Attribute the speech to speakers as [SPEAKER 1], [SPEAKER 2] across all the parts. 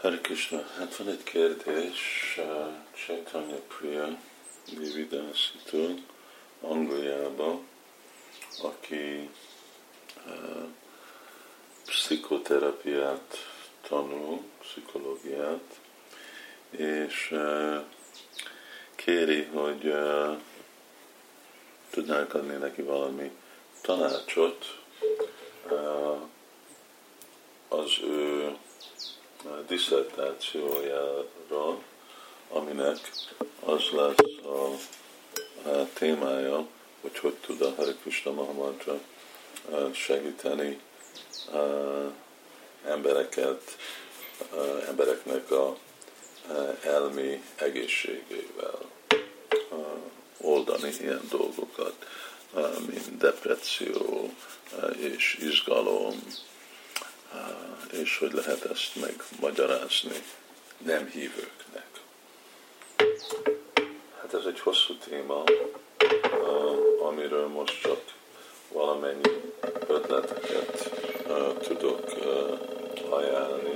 [SPEAKER 1] Hare Krishna, hát van egy kérdés uh, Chaitanya Priya Vividásitől Angliába, aki uh, pszichoterapiát tanul, pszichológiát, és uh, kéri, hogy uh, tudnánk adni neki valami tanácsot uh, az ő diszertációjára, aminek az lesz a, a témája, hogy hogy tud a Hare Krishna Mahamantra segíteni embereket, embereknek a elmi egészségével oldani ilyen dolgokat, mint depresszió és izgalom, és hogy lehet ezt megmagyarázni nem hívőknek. Hát ez egy hosszú téma, amiről most csak valamennyi ötleteket tudok ajánlani.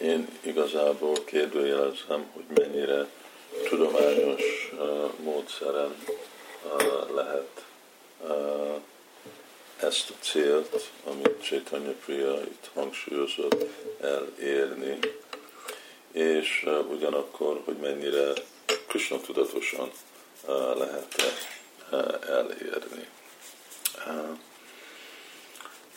[SPEAKER 1] Én igazából kérdőjelezem, hogy mennyire tudományos módszeren lehet ezt a célt, amit Chaitanya Priya itt hangsúlyozott elérni, és ugyanakkor, hogy mennyire Krishna tudatosan lehet elérni.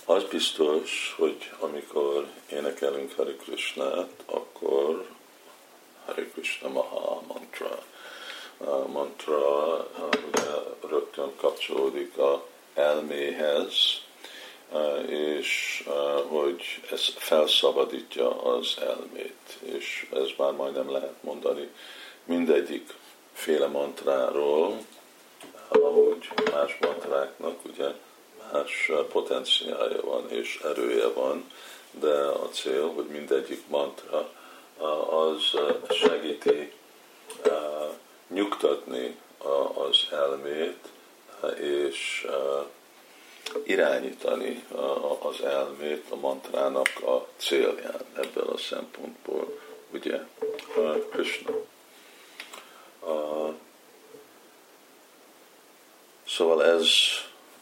[SPEAKER 1] Az biztos, hogy amikor énekelünk Hari Krishnát, akkor Hari Krishna Maha mantra, uh, mantra ugye rögtön kapcsolódik a elméhez, eh, és eh, hogy ez felszabadítja az elmét, és ez már majdnem lehet mondani mindegyik féle mantráról, amúgy más mantráknak ugye más potenciálja van és erője van, de a cél, hogy mindegyik mantra eh, az segíti nyugtatni az elmét, és irányítani az elmét a mantrának a célján ebből a szempontból, ugye, Krishna. Szóval ez,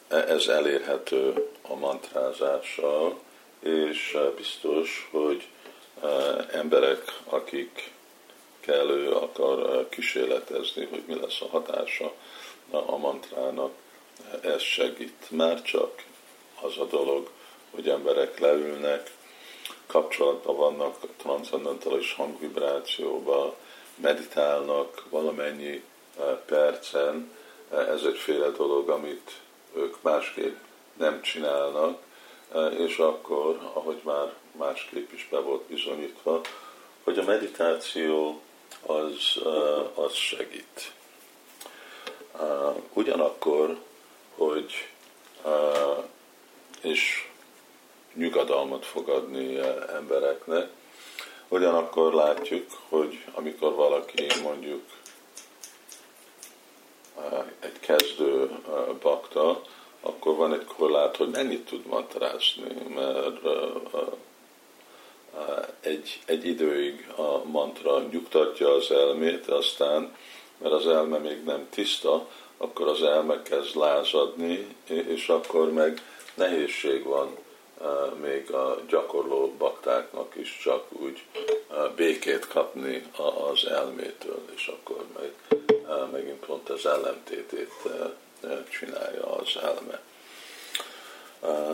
[SPEAKER 1] ez elérhető a mantrázással, és biztos, hogy emberek, akik kellő akar kísérletezni, hogy mi lesz a hatása a mantrának, ez segít. Már csak az a dolog, hogy emberek leülnek, kapcsolatban vannak transzendentális hangvibrációba, meditálnak valamennyi eh, percen, eh, ez egyféle dolog, amit ők másképp nem csinálnak, eh, és akkor, ahogy már másképp is be volt bizonyítva, hogy a meditáció az, az segít. Ugyanakkor, hogy és nyugodalmat fogadni embereknek, ugyanakkor látjuk, hogy amikor valaki mondjuk egy kezdő bakta, akkor van egy korlát, hogy mennyit tud mantrázni, mert egy, egy időig a mantra nyugtatja az elmét, aztán, mert az elme még nem tiszta, akkor az elme kezd lázadni, és akkor meg nehézség van még a gyakorló baktáknak is csak úgy békét kapni az elmétől, és akkor meg megint pont az ellentétét csinálja az elme.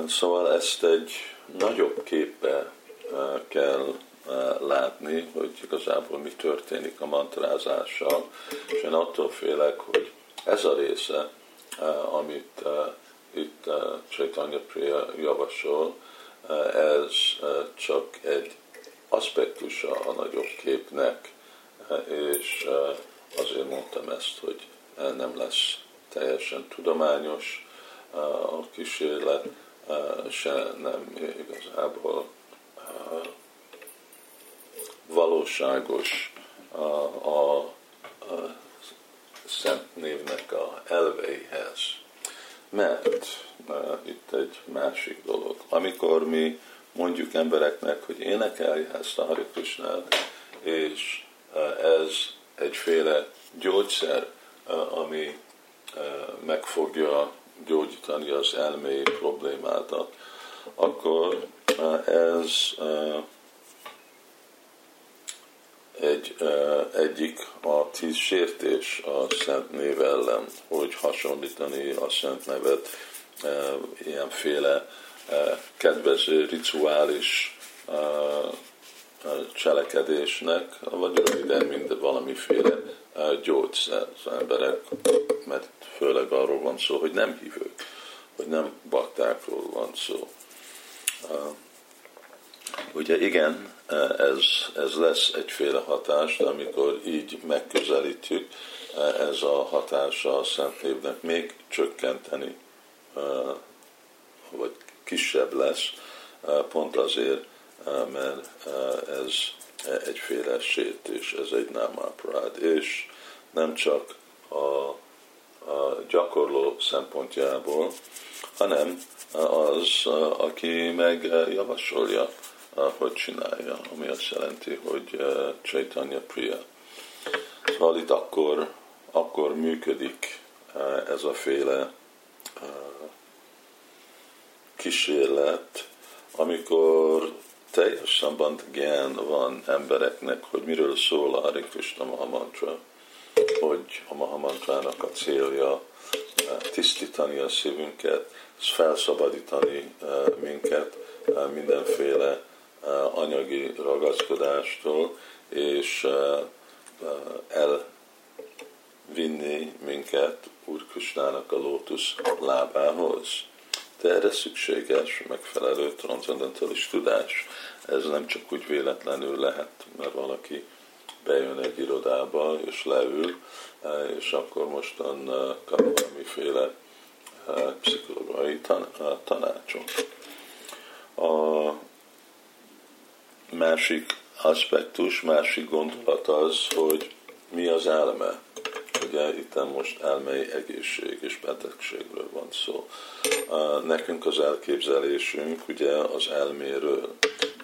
[SPEAKER 1] Szóval ezt egy nagyobb képbe kell látni, hogy igazából mi történik a mantrázással, és én attól félek, hogy ez a része, amit itt Chaitanya Priya javasol, ez csak egy aspektusa a nagyobb képnek, és azért mondtam ezt, hogy nem lesz teljesen tudományos a kísérlet, se nem igazából valóságos a, a, a szent névnek a elveihez. Mert uh, itt egy másik dolog. amikor mi mondjuk embereknek, hogy énekelj ezt a Hare és ez egyféle gyógyszer, ami meg fogja gyógyítani az elmei problémádat, akkor ez egy, egyik a tíz sértés a Szent név ellen, hogy hasonlítani a Szent nevet ilyenféle kedvező rituális cselekedésnek, vagy röviden, mint valamiféle gyógyszer az emberek, mert főleg arról van szó, hogy nem hívők, hogy nem baktákról van szó. Ugye igen, ez, ez lesz egyféle hatás, de amikor így megközelítjük, ez a hatása a Szent Évnek még csökkenteni, vagy kisebb lesz, pont azért, mert ez egyféle sértés, ez egy námáprád, és nem csak a, a gyakorló szempontjából, hanem az, aki meg javasolja, hogy csinálja, ami azt jelenti, hogy Chaitanya Priya. Szóval itt akkor, akkor működik ez a féle kísérlet, amikor teljes szambandgán van embereknek, hogy miről szól a Hare Krishna Mahamantra, hogy a Mahamantrának a célja eh, tisztítani a szívünket, felszabadítani eh, minket eh, mindenféle anyagi ragaszkodástól, és elvinni minket Úr Krisnának a lótusz lábához de erre szükséges megfelelő transzendentális tudás. Ez nem csak úgy véletlenül lehet, mert valaki bejön egy irodába és leül, és akkor mostan kap valamiféle pszichológiai tanácsot. A másik aspektus, másik gondolat az, hogy mi az elme ugye itt most elmei egészség és betegségről van szó. Nekünk az elképzelésünk ugye az elméről,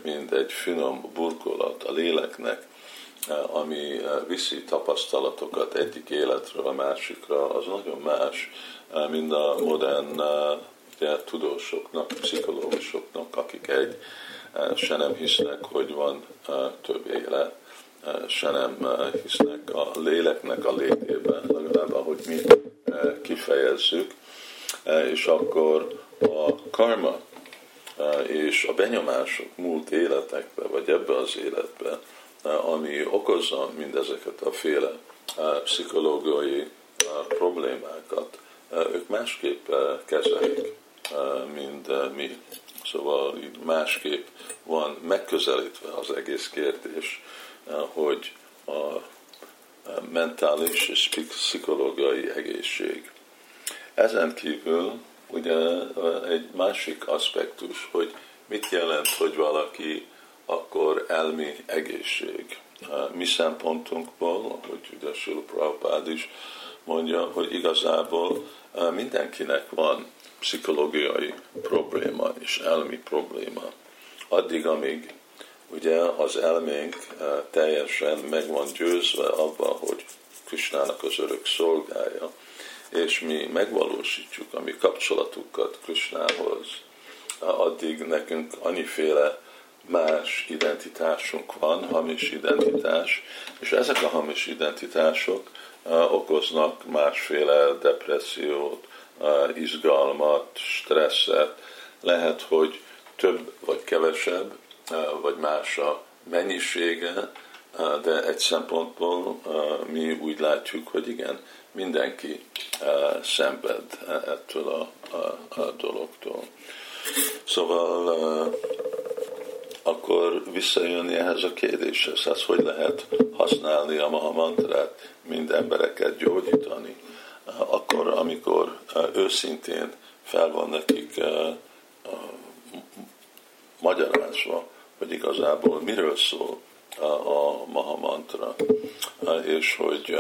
[SPEAKER 1] mint egy finom burkolat a léleknek, ami viszi tapasztalatokat egyik életről a másikra, az nagyon más, mint a modern ugye, tudósoknak, pszichológusoknak, akik egy se nem hisznek, hogy van több élet, se nem hisznek a léleknek a létében, legalább ahogy mi kifejezzük, és akkor a karma és a benyomások múlt életekbe, vagy ebbe az életbe, ami okozza mindezeket a féle pszichológiai problémákat, ők másképp kezelik, mint mi. Szóval másképp van megközelítve az egész kérdés, hogy a mentális és pszichológiai egészség. Ezen kívül ugye egy másik aspektus, hogy mit jelent, hogy valaki akkor elmi egészség. Mi szempontunkból, hogy ugye Sula Prabhupád is mondja, hogy igazából mindenkinek van pszichológiai probléma és elmi probléma. Addig, amíg ugye az elménk eh, teljesen meg van győzve abba, hogy Krisnának az örök szolgája, és mi megvalósítjuk a mi kapcsolatukat Krisnához, eh, addig nekünk annyiféle más identitásunk van, hamis identitás, és ezek a hamis identitások uh, okoznak másféle depressziót, izgalmat, stresszet. Lehet, hogy több vagy kevesebb, vagy más a mennyisége, de egy szempontból mi úgy látjuk, hogy igen, mindenki szenved ettől a, a, a dologtól. Szóval akkor visszajönni ehhez a kérdéshez, hát hogy lehet használni a Mahamantrát, mind embereket gyógyítani, akkor, amikor őszintén fel van nekik magyarázva, hogy igazából miről szól a, a Mahamantra, és hogy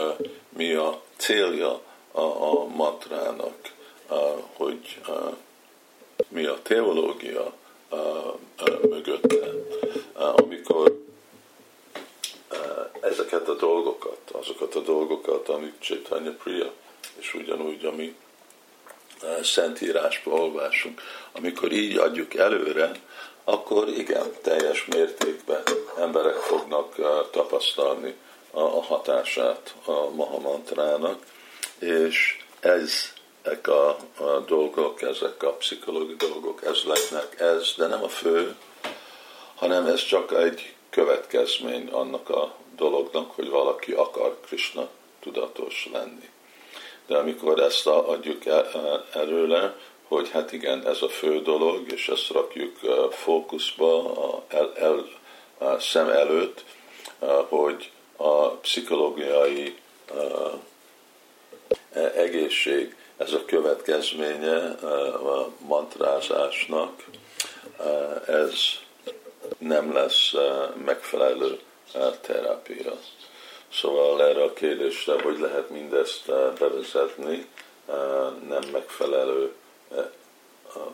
[SPEAKER 1] mi a célja a, mantrának, hogy mi a teológia mögötte. Amikor ezeket a dolgokat, azokat a dolgokat, amik Chaitanya Priya, és ugyanúgy, ami Szentírásba olvásunk, amikor így adjuk előre, akkor igen, teljes mértékben emberek fognak tapasztalni a hatását a Mahamantrának, és ez ezek a dolgok, ezek a pszichológiai dolgok, ez lesznek ez, de nem a fő, hanem ez csak egy következmény annak a dolognak, hogy valaki akar Krishna tudatos lenni. De amikor ezt adjuk előle, hogy hát igen, ez a fő dolog, és ezt rakjuk fókuszba, el, el, szem előtt, hogy a pszichológiai e, egészség ez a következménye a mantrázásnak, ez nem lesz megfelelő terápia. Szóval erre a kérdésre, hogy lehet mindezt bevezetni, nem megfelelő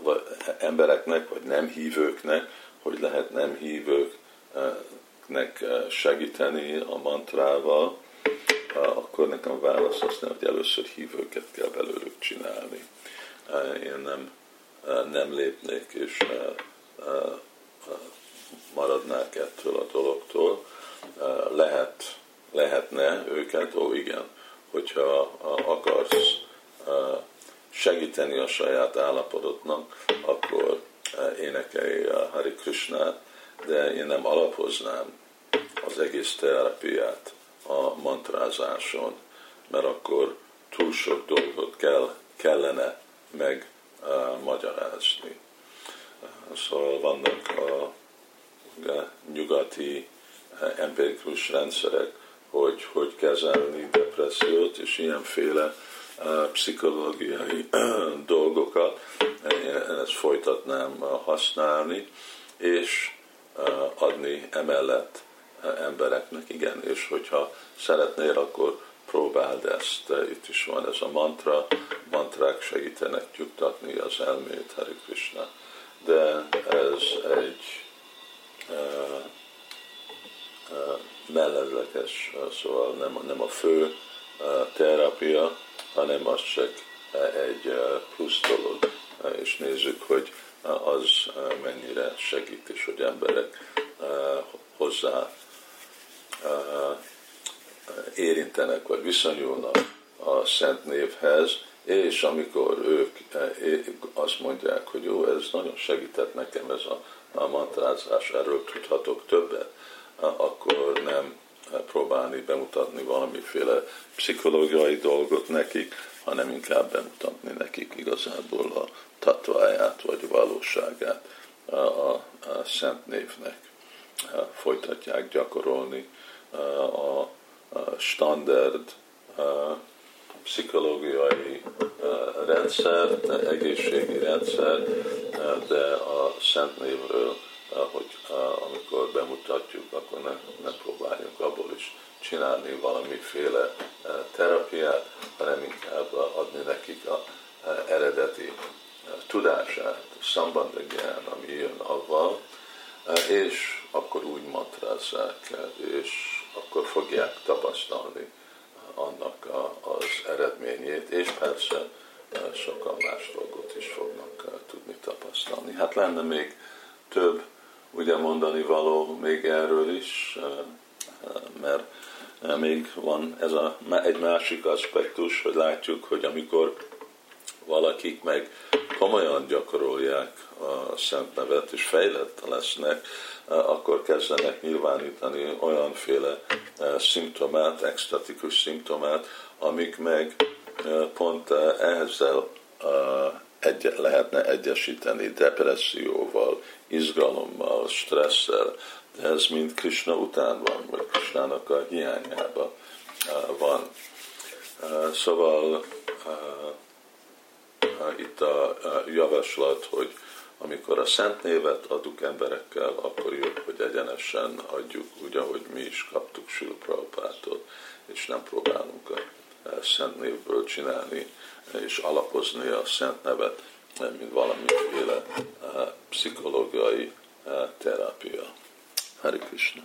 [SPEAKER 1] vagy embereknek, vagy nem hívőknek, hogy lehet nem hívőknek segíteni a mantrával, akkor nekem a válasz az nem, hogy először hívőket kell belőlük csinálni. Én nem, nem lépnék és maradnák ettől a dologtól. Lehet, lehetne őket, ó igen, hogyha akarsz segíteni a saját állapotodnak, akkor énekelj a Hari Krishnát, de én nem alapoznám az egész terápiát a mantrázáson, mert akkor túl sok dolgot kell, kellene meg magyarázni. Uh, szóval vannak a, nyugati empirikus rendszerek, hogy hogy kezelni depressziót, és ilyenféle uh, pszichológiai uh, dolgokat, én ezt folytatnám uh, használni, és adni emellett embereknek, igen, és hogyha szeretnél, akkor próbáld ezt. Itt is van ez a mantra, mantrák segítenek nyugtatni az elmét, Hari Krishna. De ez egy uh, uh, melledleges, szóval nem, nem a fő uh, terápia, hanem az csak egy uh, plusz dolog, és nézzük, hogy az mennyire segít, és hogy emberek hozzá érintenek, vagy viszonyulnak a szent névhez, és amikor ők azt mondják, hogy jó, ez nagyon segített nekem ez a, a mantrázás, erről tudhatok többet, akkor nem próbálni bemutatni valamiféle pszichológiai dolgot nekik, hanem inkább bemutatni nekik igazából a tatváját vagy valóságát a, a, a szent névnek. Folytatják gyakorolni a standard pszichológiai rendszer, egészségi rendszer, de a Szent Névről, hogy amikor bemutatjuk, akkor ne, ne próbáljunk abból is csinálni valamiféle terapiát, hanem inkább adni nekik a eredeti tudását, szambandagyan, ami jön avval, és akkor úgy matrázzák, és akkor fogják tapasztalni annak az eredményét, és persze sokan más dolgot is fognak tudni tapasztalni. Hát lenne még több mondani való még erről is, mert még van ez a, egy másik aspektus, hogy látjuk, hogy amikor valakik meg komolyan gyakorolják a szent nevet, és fejlett lesznek, akkor kezdenek nyilvánítani olyanféle eh, szimptomát, extatikus szimptomát, amik meg eh, pont eh, ezzel egy, lehetne egyesíteni depresszióval, izgalommal, stresszel, de ez mind Krishna után van, vagy Krishnának a hiányában van. Szóval itt a javaslat, hogy amikor a szent névet adunk emberekkel, akkor jobb, hogy egyenesen adjuk úgy, ahogy mi is kaptuk Silprapától, és nem próbálunk a szent névből csinálni, és alapozni a szent nevet, mint valamiféle eh, pszichológiai eh, terápia. Hari Krishna.